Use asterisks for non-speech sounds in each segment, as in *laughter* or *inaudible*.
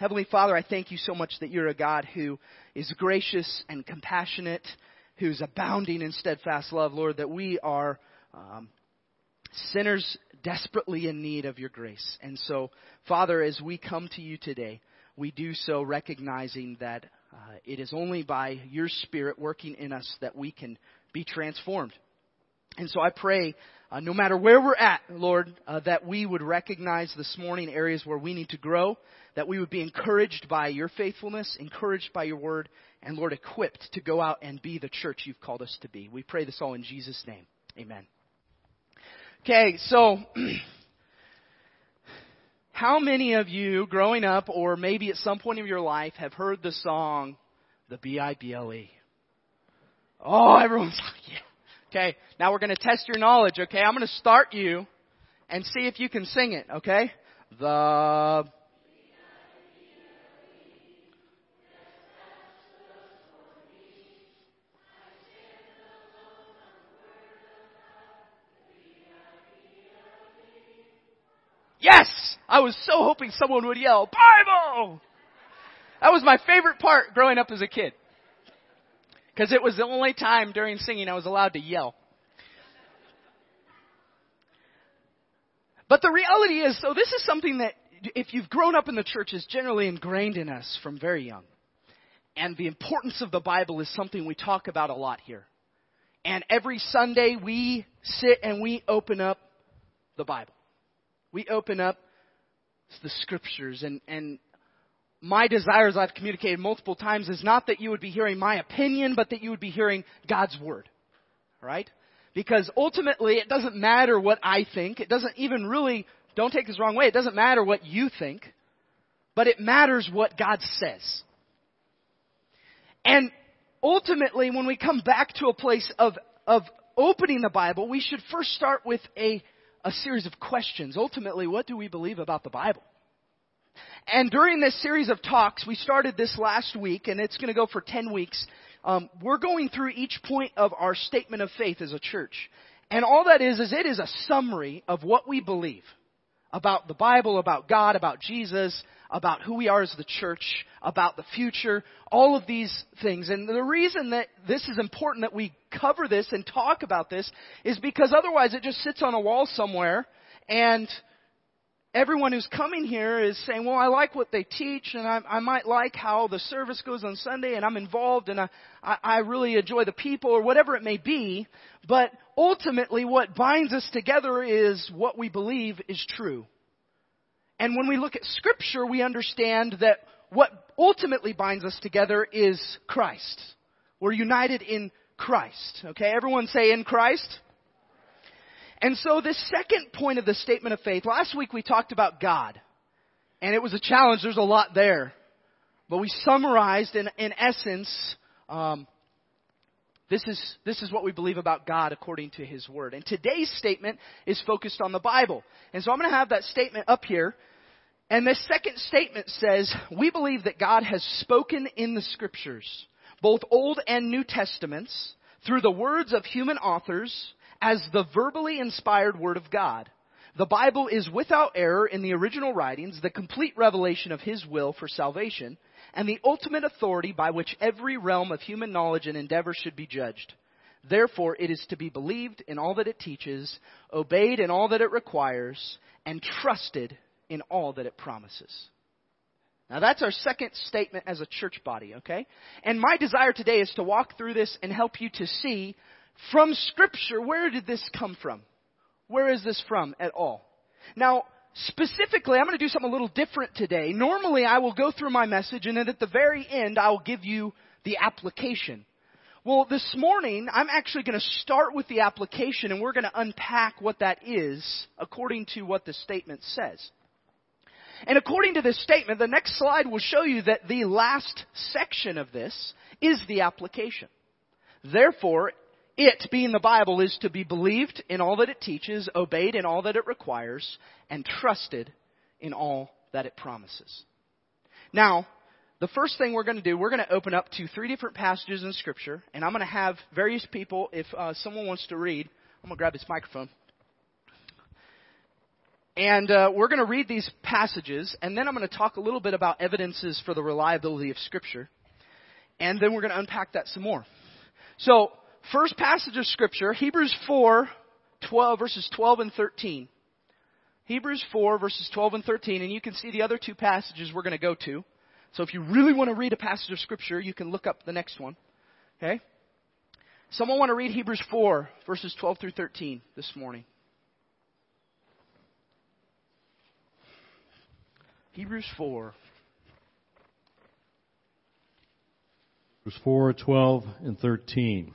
Heavenly Father, I thank you so much that you're a God who is gracious and compassionate, who's abounding in steadfast love, Lord, that we are um, sinners desperately in need of your grace. And so, Father, as we come to you today, we do so recognizing that uh, it is only by your Spirit working in us that we can be transformed. And so I pray, uh, no matter where we're at, Lord, uh, that we would recognize this morning areas where we need to grow, that we would be encouraged by your faithfulness, encouraged by your word, and Lord, equipped to go out and be the church you've called us to be. We pray this all in Jesus' name. Amen. Okay, so *clears throat* how many of you growing up or maybe at some point in your life have heard the song the B-I-B-L-E? Oh, everyone's like, *laughs* yeah. Okay, now we're going to test your knowledge, okay? I'm going to start you and see if you can sing it, okay? The Yes! I was so hoping someone would yell, Bible! That was my favorite part growing up as a kid. Because it was the only time during singing I was allowed to yell. But the reality is, so this is something that if you've grown up in the church is generally ingrained in us from very young. And the importance of the Bible is something we talk about a lot here. And every Sunday we sit and we open up the Bible. We open up the scriptures and, and my desire, as I've communicated multiple times, is not that you would be hearing my opinion, but that you would be hearing God's Word. Right? Because ultimately, it doesn't matter what I think. It doesn't even really, don't take this wrong way, it doesn't matter what you think, but it matters what God says. And ultimately, when we come back to a place of, of opening the Bible, we should first start with a a series of questions. Ultimately, what do we believe about the Bible? And during this series of talks, we started this last week, and it's going to go for 10 weeks. Um, we're going through each point of our statement of faith as a church. And all that is, is it is a summary of what we believe about the Bible, about God, about Jesus, about who we are as the church, about the future, all of these things. And the reason that this is important that we cover this and talk about this is because otherwise it just sits on a wall somewhere and everyone who's coming here is saying, well, I like what they teach and I, I might like how the service goes on Sunday and I'm involved and I, I, I really enjoy the people or whatever it may be. But ultimately what binds us together is what we believe is true. And when we look at scripture, we understand that what ultimately binds us together is Christ. We're united in Christ. Okay, everyone say in Christ. And so this second point of the statement of faith, last week we talked about God. And it was a challenge, there's a lot there. But we summarized in, in essence, um, this is, this is what we believe about God according to His Word. And today's statement is focused on the Bible. And so I'm going to have that statement up here. And this second statement says, we believe that God has spoken in the scriptures, both Old and New Testaments, through the words of human authors as the verbally inspired word of God. The Bible is without error in the original writings, the complete revelation of His will for salvation, and the ultimate authority by which every realm of human knowledge and endeavor should be judged. Therefore, it is to be believed in all that it teaches, obeyed in all that it requires, and trusted in all that it promises. Now that's our second statement as a church body, okay? And my desire today is to walk through this and help you to see from scripture, where did this come from? Where is this from at all? Now, specifically, I'm going to do something a little different today. Normally, I will go through my message and then at the very end, I will give you the application. Well, this morning, I'm actually going to start with the application and we're going to unpack what that is according to what the statement says. And according to this statement, the next slide will show you that the last section of this is the application. Therefore, it, being the Bible, is to be believed in all that it teaches, obeyed in all that it requires, and trusted in all that it promises. Now, the first thing we're going to do, we're going to open up to three different passages in Scripture, and I'm going to have various people, if uh, someone wants to read, I'm going to grab this microphone. And uh, we're going to read these passages, and then I'm going to talk a little bit about evidences for the reliability of Scripture. And then we're going to unpack that some more. So, first passage of Scripture, Hebrews 4, 12, verses 12 and 13. Hebrews 4, verses 12 and 13, and you can see the other two passages we're going to go to. So if you really want to read a passage of Scripture, you can look up the next one. Okay? Someone want to read Hebrews 4, verses 12 through 13 this morning. Hebrews 4. Hebrews 4, 12 and 13.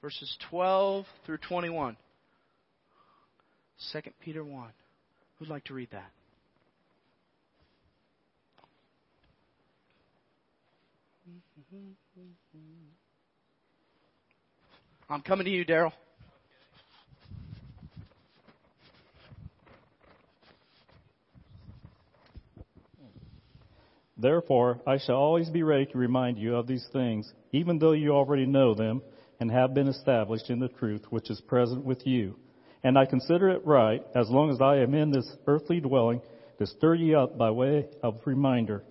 verses 12 through 21. Second Peter 1. Who'd like to read that? I'm coming to you, Daryl. Therefore, I shall always be ready to remind you of these things, even though you already know them and have been established in the truth which is present with you. And I consider it right, as long as I am in this earthly dwelling, to stir you up by way of reminder,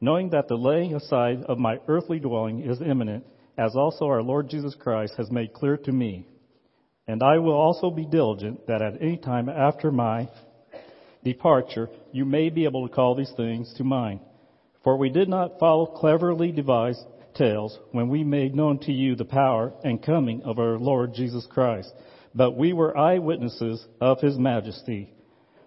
knowing that the laying aside of my earthly dwelling is imminent, as also our Lord Jesus Christ has made clear to me. And I will also be diligent that at any time after my departure you may be able to call these things to mind. For we did not follow cleverly devised when we made known to you the power and coming of our Lord Jesus Christ, but we were eyewitnesses of his majesty.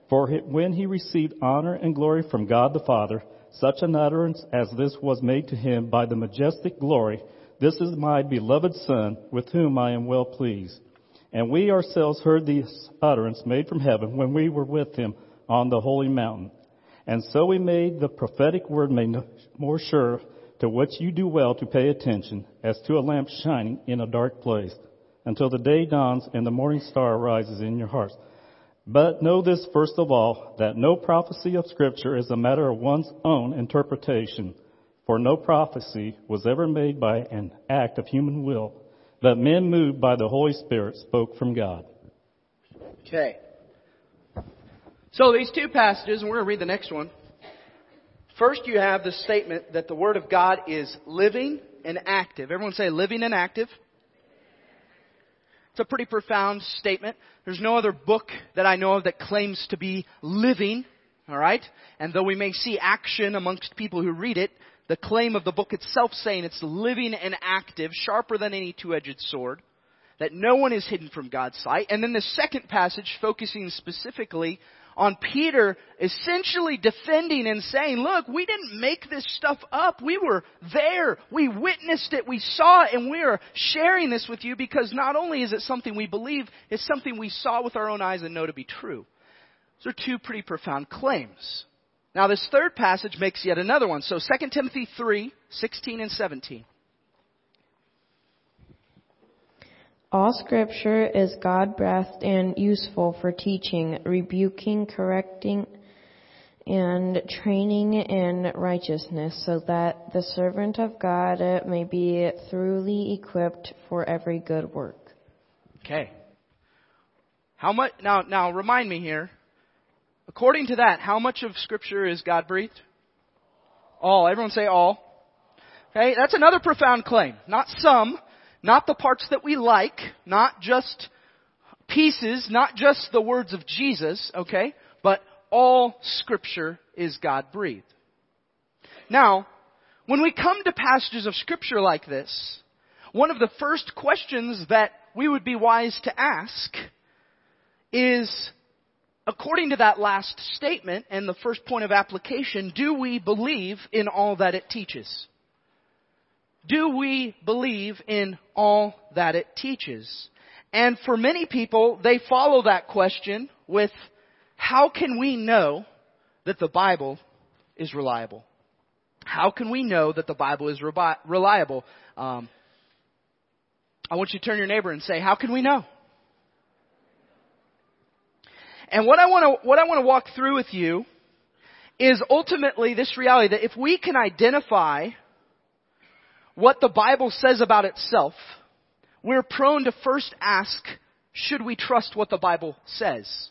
For when he received honor and glory from God the Father, such an utterance as this was made to him by the majestic glory, This is my beloved Son, with whom I am well pleased. And we ourselves heard this utterance made from heaven when we were with him on the holy mountain. And so we made the prophetic word made more sure, to which you do well to pay attention, as to a lamp shining in a dark place, until the day dawns and the morning star rises in your hearts. But know this first of all, that no prophecy of Scripture is a matter of one's own interpretation, for no prophecy was ever made by an act of human will, but men moved by the Holy Spirit spoke from God. Okay. So these two passages, and we're going to read the next one. First, you have the statement that the Word of God is living and active. Everyone say living and active. It's a pretty profound statement. There's no other book that I know of that claims to be living, alright? And though we may see action amongst people who read it, the claim of the book itself saying it's living and active, sharper than any two-edged sword, that no one is hidden from God's sight. And then the second passage focusing specifically on Peter essentially defending and saying, look, we didn't make this stuff up. We were there. We witnessed it. We saw it and we are sharing this with you because not only is it something we believe, it's something we saw with our own eyes and know to be true. Those are two pretty profound claims. Now this third passage makes yet another one. So 2 Timothy 3, 16 and 17. All scripture is God breathed and useful for teaching, rebuking, correcting, and training in righteousness, so that the servant of God may be thoroughly equipped for every good work. Okay. How much, now, now remind me here. According to that, how much of scripture is God breathed? All. Everyone say all. Okay, that's another profound claim. Not some, not the parts that we like, not just pieces, not just the words of Jesus, okay? But all scripture is God breathed. Now, when we come to passages of scripture like this, one of the first questions that we would be wise to ask is, according to that last statement and the first point of application, do we believe in all that it teaches? Do we believe in all that it teaches? And for many people, they follow that question with, how can we know that the Bible is reliable? How can we know that the Bible is rebi- reliable? Um, I want you to turn your neighbor and say, "How can we know?" And what I want to what I want to walk through with you is ultimately this reality that if we can identify what the Bible says about itself, we're prone to first ask, should we trust what the Bible says?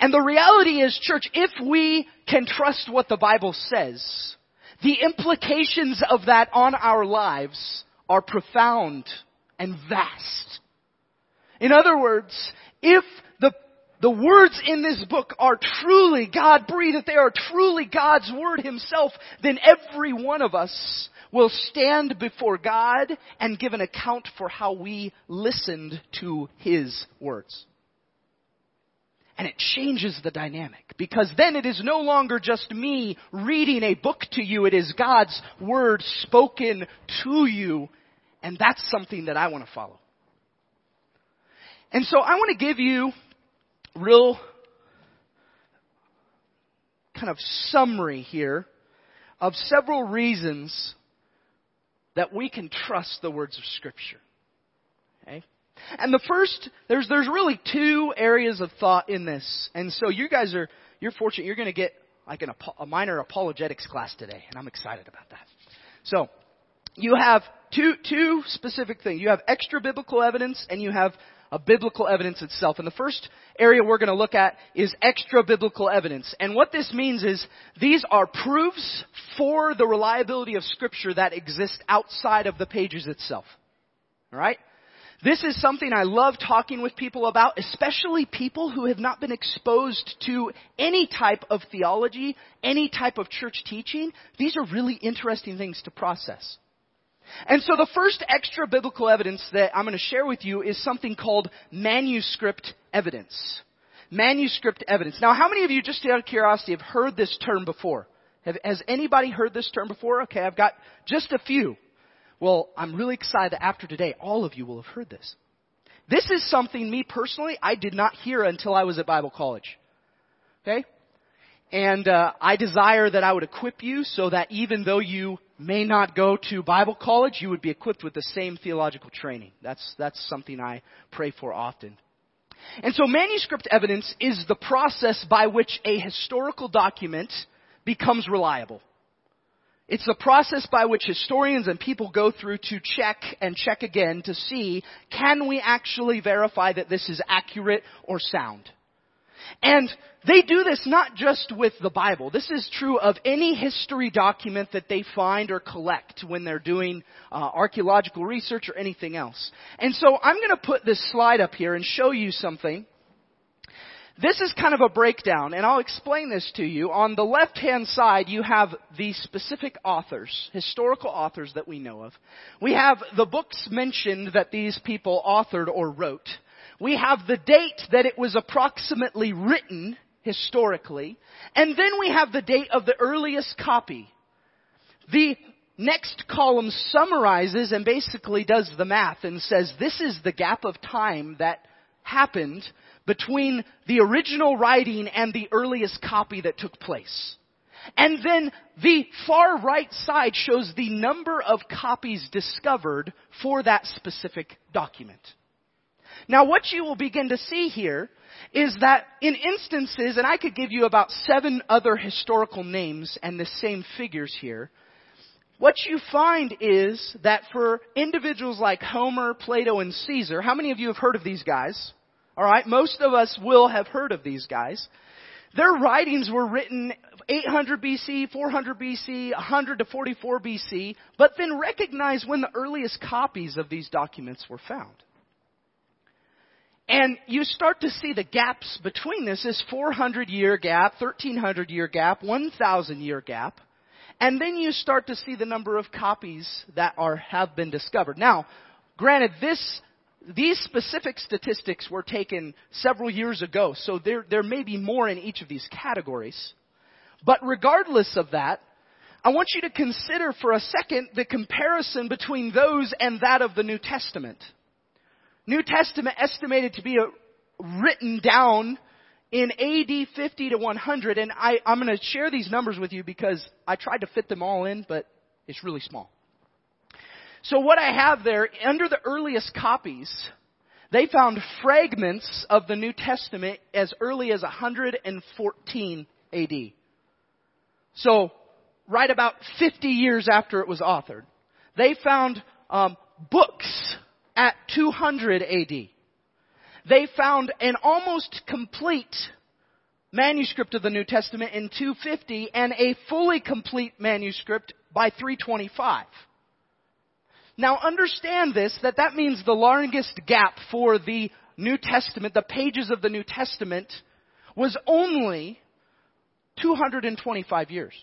And the reality is, church, if we can trust what the Bible says, the implications of that on our lives are profound and vast. In other words, if the, the words in this book are truly God breathed, if they are truly God's Word Himself, then every one of us will stand before God and give an account for how we listened to His words. And it changes the dynamic because then it is no longer just me reading a book to you. It is God's word spoken to you. And that's something that I want to follow. And so I want to give you real kind of summary here of several reasons that we can trust the words of Scripture. Okay? And the first, there's, there's really two areas of thought in this. And so you guys are, you're fortunate, you're going to get like an, a minor apologetics class today, and I'm excited about that. So, you have two, two specific things. You have extra biblical evidence and you have a biblical evidence itself. And the first area we're going to look at is extra biblical evidence. And what this means is these are proofs for the reliability of scripture that exist outside of the pages itself. Alright? This is something I love talking with people about, especially people who have not been exposed to any type of theology, any type of church teaching. These are really interesting things to process. And so the first extra biblical evidence that I'm going to share with you is something called manuscript evidence. Manuscript evidence. Now, how many of you, just out of curiosity, have heard this term before? Have, has anybody heard this term before? Okay, I've got just a few. Well, I'm really excited that after today, all of you will have heard this. This is something, me personally, I did not hear until I was at Bible college. Okay? And uh, I desire that I would equip you so that even though you may not go to Bible college, you would be equipped with the same theological training. That's, that's something I pray for often. And so manuscript evidence is the process by which a historical document becomes reliable. It's the process by which historians and people go through to check and check again to see, can we actually verify that this is accurate or sound? And they do this not just with the Bible. This is true of any history document that they find or collect when they're doing uh, archaeological research or anything else. And so I'm going to put this slide up here and show you something. This is kind of a breakdown, and I'll explain this to you. On the left hand side, you have the specific authors, historical authors that we know of. We have the books mentioned that these people authored or wrote. We have the date that it was approximately written historically. And then we have the date of the earliest copy. The next column summarizes and basically does the math and says this is the gap of time that happened between the original writing and the earliest copy that took place. And then the far right side shows the number of copies discovered for that specific document. Now what you will begin to see here is that in instances, and I could give you about seven other historical names and the same figures here, what you find is that for individuals like Homer, Plato, and Caesar, how many of you have heard of these guys? Alright, most of us will have heard of these guys. Their writings were written 800 BC, 400 BC, 100 to 44 BC, but then recognize when the earliest copies of these documents were found. And you start to see the gaps between this, this 400 year gap, 1300 year gap, 1000 year gap. And then you start to see the number of copies that are, have been discovered. Now, granted, this, these specific statistics were taken several years ago, so there, there may be more in each of these categories. But regardless of that, I want you to consider for a second the comparison between those and that of the New Testament. New Testament estimated to be written down in AD 50 to 100, and I, I'm going to share these numbers with you because I tried to fit them all in, but it's really small. So what I have there, under the earliest copies, they found fragments of the New Testament as early as 114 AD. So, right about 50 years after it was authored. They found um, books at 200 AD. They found an almost complete manuscript of the New Testament in 250 and a fully complete manuscript by 325. Now understand this, that that means the longest gap for the New Testament, the pages of the New Testament, was only 225 years.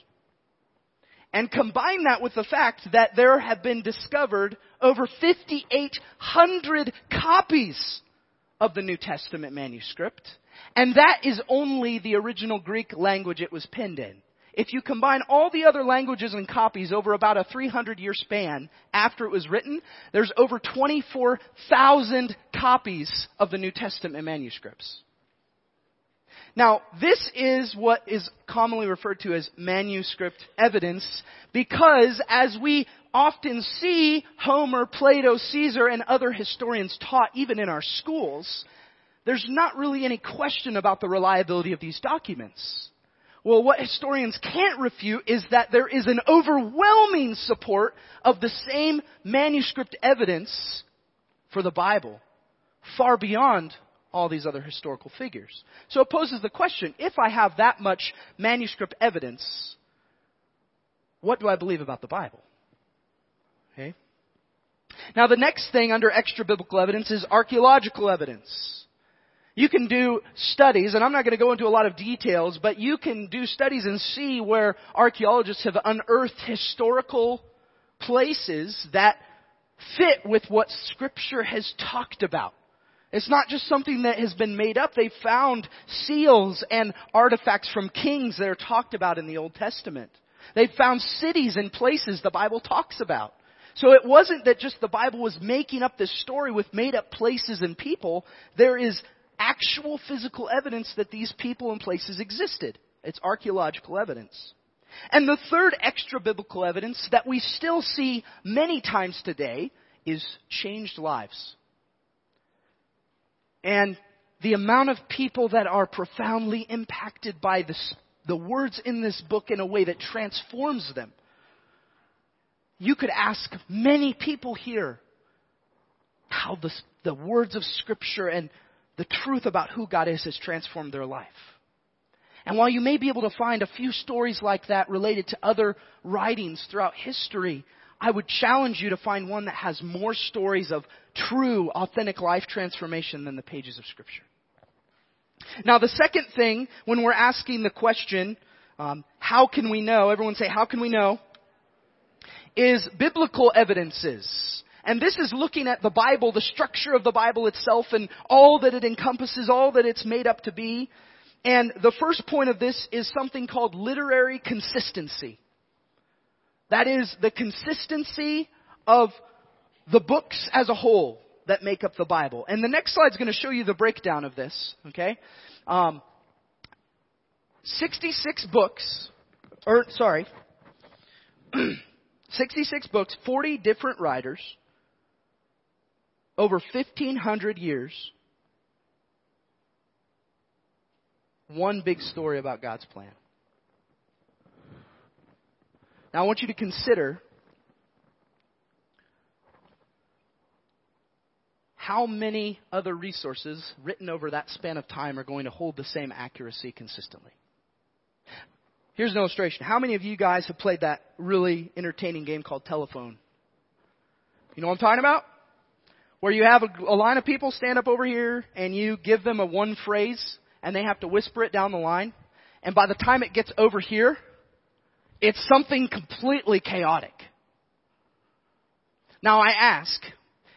And combine that with the fact that there have been discovered over 5,800 copies of the New Testament manuscript, and that is only the original Greek language it was penned in. If you combine all the other languages and copies over about a 300 year span after it was written, there's over 24,000 copies of the New Testament manuscripts. Now, this is what is commonly referred to as manuscript evidence because as we often see Homer, Plato, Caesar, and other historians taught even in our schools, there's not really any question about the reliability of these documents. Well, what historians can't refute is that there is an overwhelming support of the same manuscript evidence for the Bible, far beyond all these other historical figures. So it poses the question, if I have that much manuscript evidence, what do I believe about the Bible? Okay? Now the next thing under extra biblical evidence is archaeological evidence. You can do studies, and I'm not going to go into a lot of details, but you can do studies and see where archaeologists have unearthed historical places that fit with what scripture has talked about. It's not just something that has been made up. They found seals and artifacts from kings that are talked about in the Old Testament. They found cities and places the Bible talks about. So it wasn't that just the Bible was making up this story with made up places and people. There is actual physical evidence that these people and places existed. It's archaeological evidence. And the third extra biblical evidence that we still see many times today is changed lives. And the amount of people that are profoundly impacted by this, the words in this book in a way that transforms them. You could ask many people here how the, the words of Scripture and the truth about who God is has transformed their life. And while you may be able to find a few stories like that related to other writings throughout history, I would challenge you to find one that has more stories of true, authentic life transformation than the pages of Scripture. Now, the second thing, when we're asking the question, um, how can we know? Everyone say, how can we know? Is biblical evidences. And this is looking at the Bible, the structure of the Bible itself and all that it encompasses, all that it's made up to be. And the first point of this is something called literary consistency. That is the consistency of the books as a whole that make up the Bible. And the next slide is going to show you the breakdown of this, okay? Um, 66 books, or sorry, *clears throat* 66 books, 40 different writers, over 1,500 years, one big story about God's plan. Now I want you to consider how many other resources written over that span of time are going to hold the same accuracy consistently. Here's an illustration. How many of you guys have played that really entertaining game called Telephone? You know what I'm talking about? where you have a, a line of people stand up over here and you give them a one phrase and they have to whisper it down the line. And by the time it gets over here, it's something completely chaotic. Now I ask,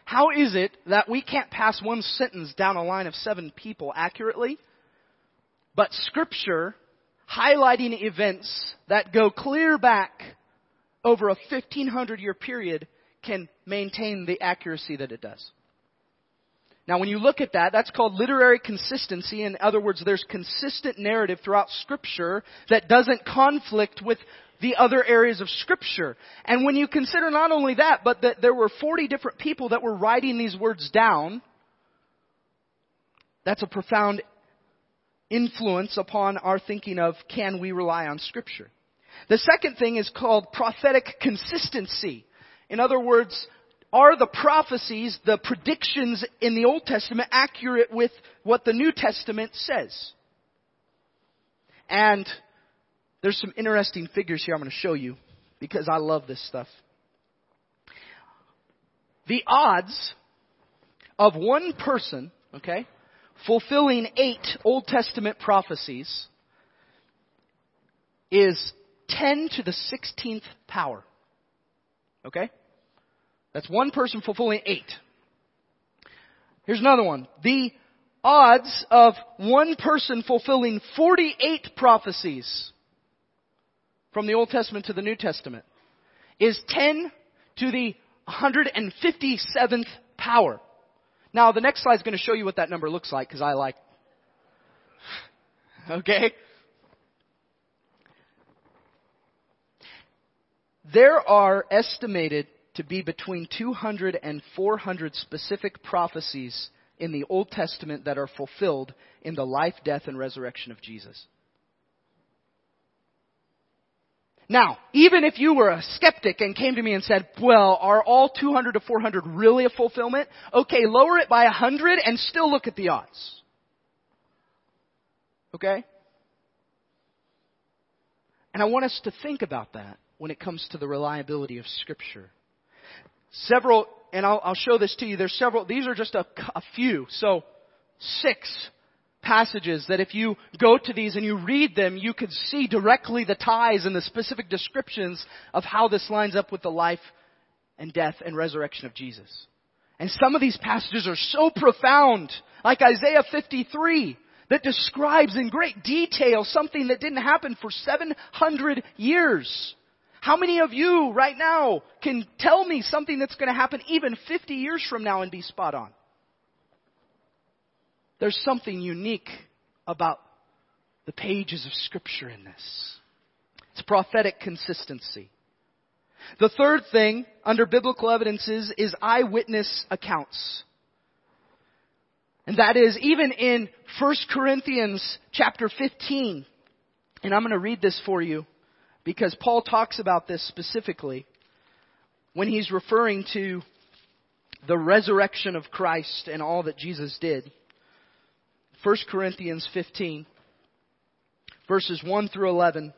how is it that we can't pass one sentence down a line of seven people accurately, but scripture highlighting events that go clear back over a 1500 year period can maintain the accuracy that it does. Now when you look at that, that's called literary consistency. In other words, there's consistent narrative throughout scripture that doesn't conflict with the other areas of scripture. And when you consider not only that, but that there were 40 different people that were writing these words down, that's a profound influence upon our thinking of can we rely on scripture. The second thing is called prophetic consistency. In other words, are the prophecies, the predictions in the Old Testament accurate with what the New Testament says? And there's some interesting figures here I'm going to show you because I love this stuff. The odds of one person, okay, fulfilling eight Old Testament prophecies is 10 to the 16th power. Okay? That's one person fulfilling eight. Here's another one. The odds of one person fulfilling 48 prophecies from the Old Testament to the New Testament is 10 to the 157th power. Now, the next slide is going to show you what that number looks like because I like. *laughs* Okay? There are estimated to be between 200 and 400 specific prophecies in the Old Testament that are fulfilled in the life, death, and resurrection of Jesus. Now, even if you were a skeptic and came to me and said, well, are all 200 to 400 really a fulfillment? Okay, lower it by 100 and still look at the odds. Okay? And I want us to think about that when it comes to the reliability of Scripture. Several, and I'll, I'll show this to you, there's several, these are just a, a few. So, six passages that if you go to these and you read them, you could see directly the ties and the specific descriptions of how this lines up with the life and death and resurrection of Jesus. And some of these passages are so profound, like Isaiah 53, that describes in great detail something that didn't happen for 700 years. How many of you right now can tell me something that's going to happen even 50 years from now and be spot on? There's something unique about the pages of Scripture in this. It's prophetic consistency. The third thing under biblical evidences is eyewitness accounts. And that is even in 1 Corinthians chapter 15. And I'm going to read this for you because Paul talks about this specifically when he's referring to the resurrection of Christ and all that Jesus did. 1 Corinthians 15, verses 1 through 11.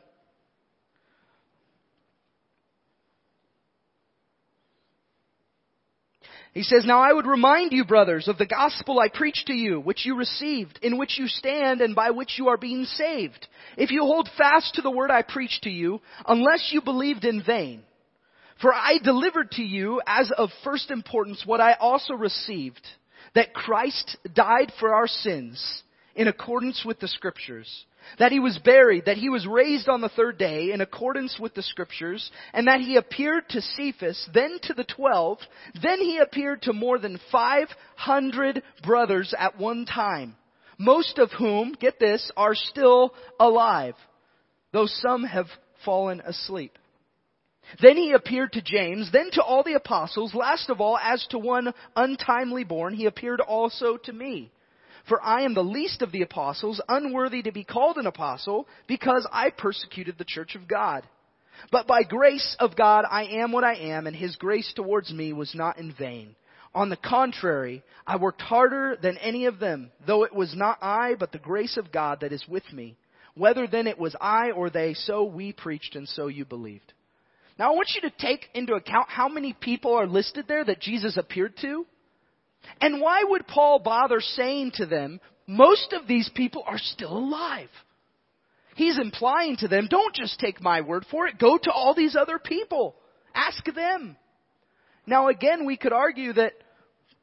He says, Now I would remind you, brothers, of the gospel I preached to you, which you received, in which you stand, and by which you are being saved. If you hold fast to the word I preached to you, unless you believed in vain. For I delivered to you, as of first importance, what I also received, that Christ died for our sins, in accordance with the scriptures that he was buried, that he was raised on the third day in accordance with the scriptures, and that he appeared to Cephas, then to the twelve, then he appeared to more than five hundred brothers at one time, most of whom, get this, are still alive, though some have fallen asleep. Then he appeared to James, then to all the apostles, last of all, as to one untimely born, he appeared also to me. For I am the least of the apostles, unworthy to be called an apostle, because I persecuted the church of God. But by grace of God I am what I am, and his grace towards me was not in vain. On the contrary, I worked harder than any of them, though it was not I, but the grace of God that is with me. Whether then it was I or they, so we preached and so you believed. Now I want you to take into account how many people are listed there that Jesus appeared to. And why would Paul bother saying to them, most of these people are still alive? He's implying to them, don't just take my word for it, go to all these other people. Ask them. Now again, we could argue that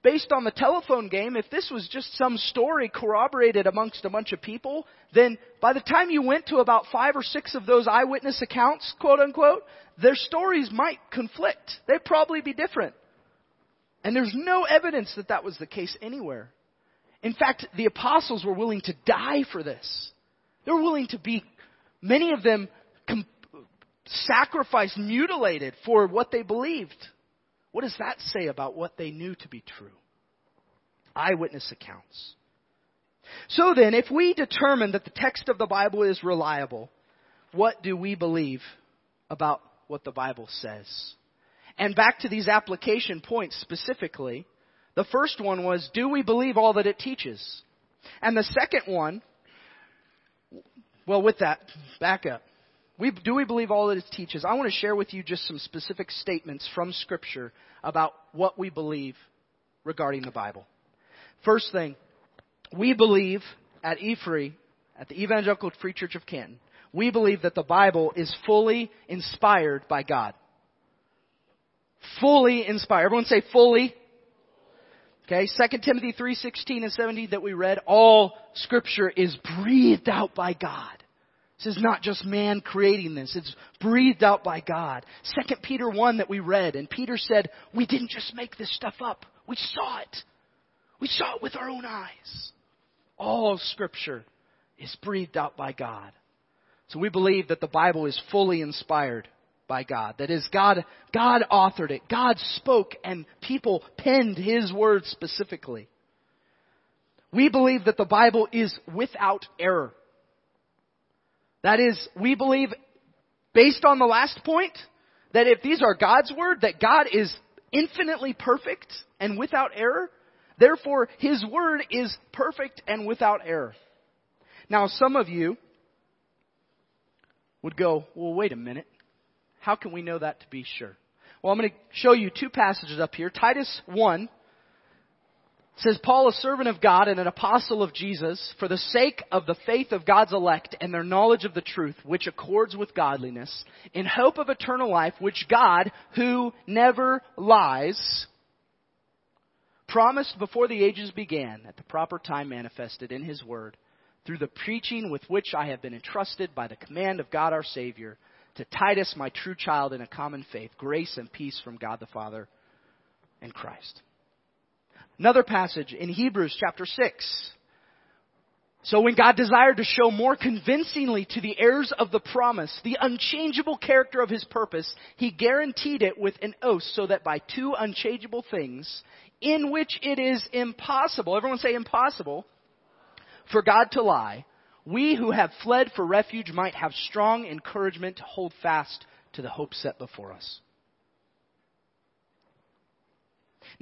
based on the telephone game, if this was just some story corroborated amongst a bunch of people, then by the time you went to about five or six of those eyewitness accounts, quote unquote, their stories might conflict. They'd probably be different. And there's no evidence that that was the case anywhere. In fact, the apostles were willing to die for this. They were willing to be, many of them, com- sacrificed, mutilated for what they believed. What does that say about what they knew to be true? Eyewitness accounts. So then, if we determine that the text of the Bible is reliable, what do we believe about what the Bible says? And back to these application points specifically, the first one was, do we believe all that it teaches? And the second one, well, with that, back up. We, do we believe all that it teaches? I want to share with you just some specific statements from Scripture about what we believe regarding the Bible. First thing, we believe at E-Free, at the Evangelical Free Church of Canton, we believe that the Bible is fully inspired by God. Fully inspired. Everyone say fully. Okay, 2 Timothy 3:16 and 17 that we read, all scripture is breathed out by God. This is not just man creating this. It's breathed out by God. Second Peter 1 that we read, and Peter said, we didn't just make this stuff up. We saw it. We saw it with our own eyes. All scripture is breathed out by God. So we believe that the Bible is fully inspired by God. That is, God, God authored it. God spoke and people penned His words specifically. We believe that the Bible is without error. That is, we believe, based on the last point, that if these are God's word, that God is infinitely perfect and without error, therefore His word is perfect and without error. Now, some of you would go, well, wait a minute. How can we know that to be sure? Well, I'm going to show you two passages up here. Titus 1 says, Paul, a servant of God and an apostle of Jesus, for the sake of the faith of God's elect and their knowledge of the truth, which accords with godliness, in hope of eternal life, which God, who never lies, promised before the ages began, at the proper time manifested in his word, through the preaching with which I have been entrusted by the command of God our Savior, to Titus, my true child in a common faith, grace and peace from God the Father and Christ. Another passage in Hebrews chapter 6. So when God desired to show more convincingly to the heirs of the promise the unchangeable character of his purpose, he guaranteed it with an oath so that by two unchangeable things, in which it is impossible, everyone say impossible, for God to lie, we who have fled for refuge might have strong encouragement to hold fast to the hope set before us.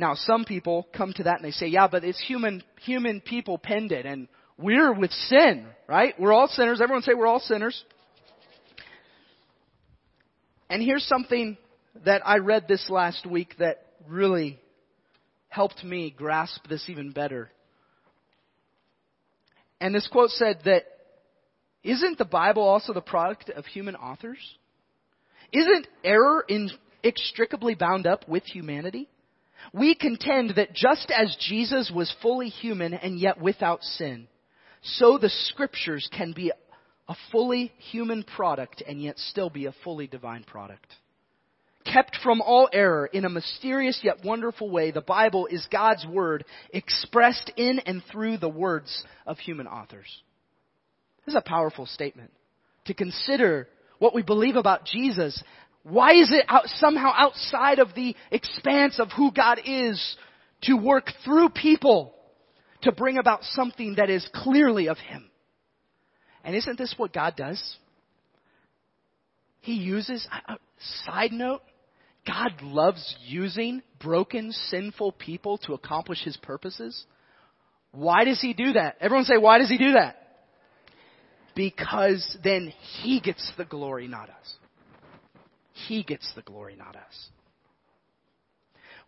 Now, some people come to that and they say, yeah, but it's human, human people penned it and we're with sin, right? We're all sinners. Everyone say we're all sinners. And here's something that I read this last week that really helped me grasp this even better. And this quote said that, isn't the Bible also the product of human authors? Isn't error inextricably bound up with humanity? We contend that just as Jesus was fully human and yet without sin, so the scriptures can be a fully human product and yet still be a fully divine product. Kept from all error in a mysterious yet wonderful way, the Bible is God's Word expressed in and through the words of human authors. This is a powerful statement. To consider what we believe about Jesus why is it out, somehow outside of the expanse of who God is to work through people to bring about something that is clearly of Him? And isn't this what God does? He uses, uh, side note, God loves using broken, sinful people to accomplish His purposes. Why does He do that? Everyone say, why does He do that? Because then He gets the glory, not us. He gets the glory, not us.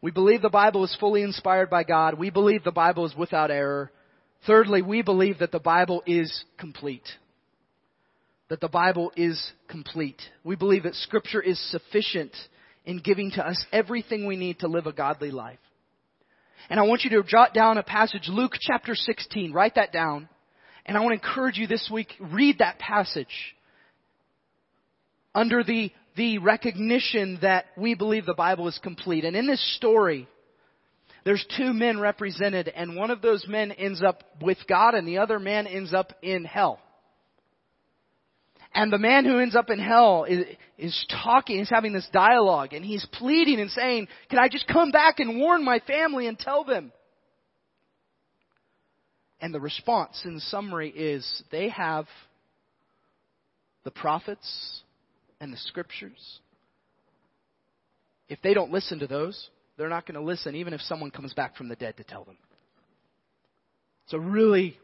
We believe the Bible is fully inspired by God. We believe the Bible is without error. Thirdly, we believe that the Bible is complete. That the Bible is complete. We believe that Scripture is sufficient in giving to us everything we need to live a godly life. And I want you to jot down a passage, Luke chapter 16. Write that down. And I want to encourage you this week, read that passage under the the recognition that we believe the Bible is complete. And in this story, there's two men represented, and one of those men ends up with God, and the other man ends up in hell. And the man who ends up in hell is, is talking, he's having this dialogue, and he's pleading and saying, Can I just come back and warn my family and tell them? And the response in summary is they have the prophets and the scriptures. If they don't listen to those, they're not going to listen even if someone comes back from the dead to tell them. It's a really,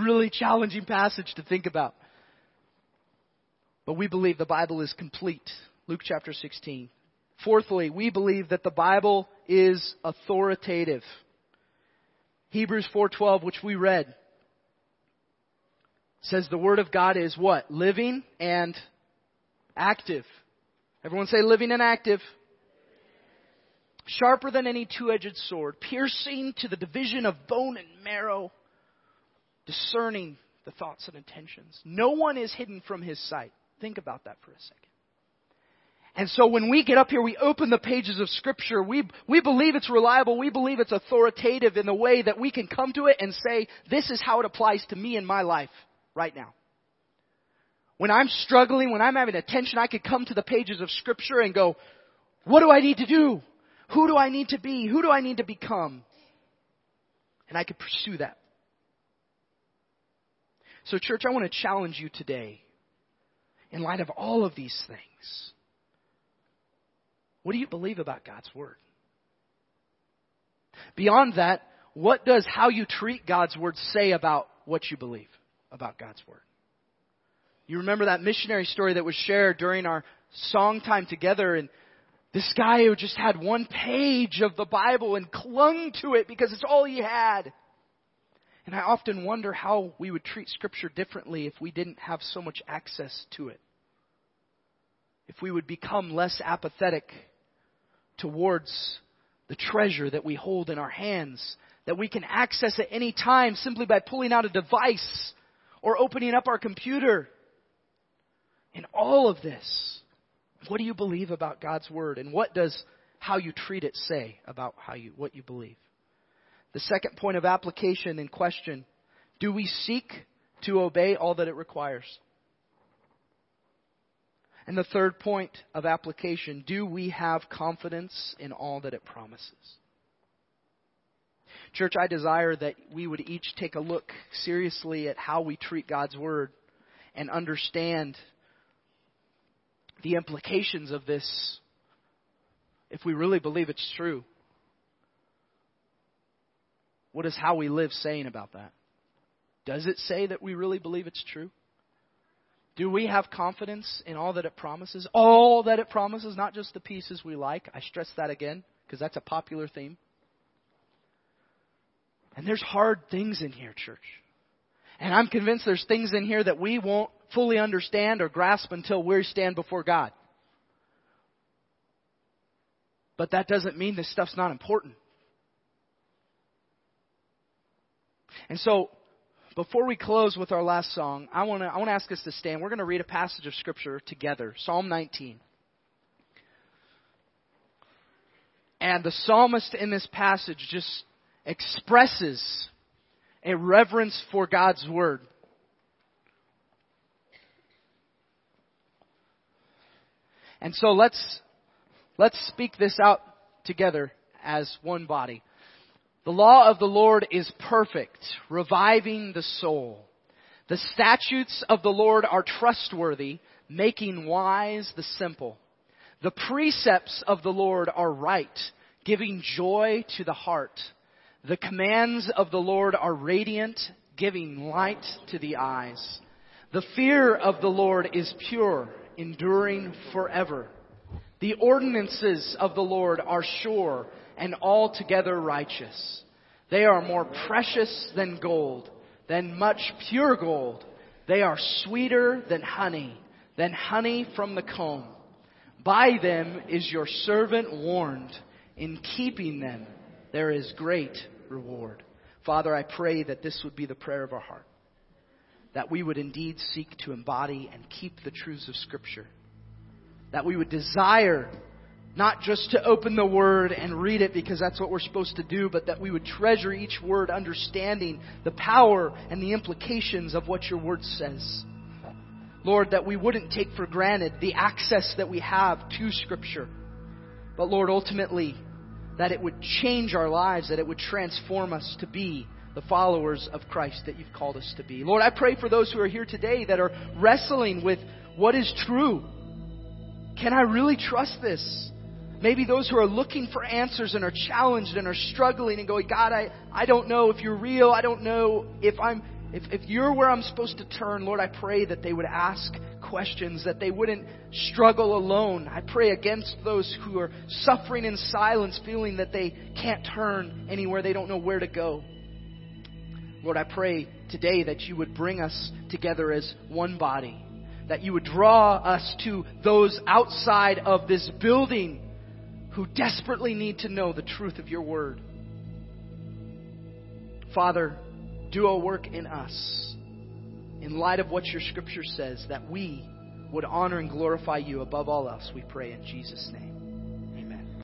really challenging passage to think about. But we believe the Bible is complete. Luke chapter 16. Fourthly, we believe that the Bible is authoritative. Hebrews 4:12 which we read says the word of God is what? Living and active. Everyone say living and active. Sharper than any two-edged sword, piercing to the division of bone and marrow, discerning the thoughts and intentions. No one is hidden from his sight. Think about that for a second. And so when we get up here, we open the pages of Scripture. We, we believe it's reliable. We believe it's authoritative in the way that we can come to it and say, this is how it applies to me in my life right now. When I'm struggling, when I'm having a tension, I could come to the pages of Scripture and go, what do I need to do? Who do I need to be? Who do I need to become? And I could pursue that. So, church, I want to challenge you today in light of all of these things. What do you believe about God's Word? Beyond that, what does how you treat God's Word say about what you believe about God's Word? You remember that missionary story that was shared during our song time together and this guy who just had one page of the Bible and clung to it because it's all he had. And I often wonder how we would treat Scripture differently if we didn't have so much access to it. If we would become less apathetic towards the treasure that we hold in our hands, that we can access at any time simply by pulling out a device or opening up our computer. In all of this, what do you believe about God's Word? And what does how you treat it say about how you, what you believe? The second point of application and question do we seek to obey all that it requires? And the third point of application do we have confidence in all that it promises? Church, I desire that we would each take a look seriously at how we treat God's Word and understand the implications of this if we really believe it's true. What is how we live saying about that? Does it say that we really believe it's true? Do we have confidence in all that it promises? All that it promises, not just the pieces we like. I stress that again because that's a popular theme. And there's hard things in here, church. And I'm convinced there's things in here that we won't fully understand or grasp until we stand before God. But that doesn't mean this stuff's not important. And so, before we close with our last song, I want to I want to ask us to stand. We're going to read a passage of scripture together, Psalm 19. And the psalmist in this passage just expresses a reverence for God's word. And so let's let's speak this out together as one body. The law of the Lord is perfect, reviving the soul. The statutes of the Lord are trustworthy, making wise the simple. The precepts of the Lord are right, giving joy to the heart. The commands of the Lord are radiant, giving light to the eyes. The fear of the Lord is pure, enduring forever. The ordinances of the Lord are sure and altogether righteous. They are more precious than gold, than much pure gold. They are sweeter than honey, than honey from the comb. By them is your servant warned. In keeping them, there is great reward. Father, I pray that this would be the prayer of our heart. That we would indeed seek to embody and keep the truths of Scripture. That we would desire Not just to open the Word and read it because that's what we're supposed to do, but that we would treasure each word, understanding the power and the implications of what your Word says. Lord, that we wouldn't take for granted the access that we have to Scripture. But Lord, ultimately, that it would change our lives, that it would transform us to be the followers of Christ that you've called us to be. Lord, I pray for those who are here today that are wrestling with what is true. Can I really trust this? Maybe those who are looking for answers and are challenged and are struggling and going, God, I, I don't know if you're real. I don't know if I'm if, if you're where I'm supposed to turn, Lord, I pray that they would ask questions, that they wouldn't struggle alone. I pray against those who are suffering in silence, feeling that they can't turn anywhere, they don't know where to go. Lord, I pray today that you would bring us together as one body, that you would draw us to those outside of this building who desperately need to know the truth of your word. Father, do a work in us in light of what your scripture says that we would honor and glorify you above all else, we pray in Jesus' name.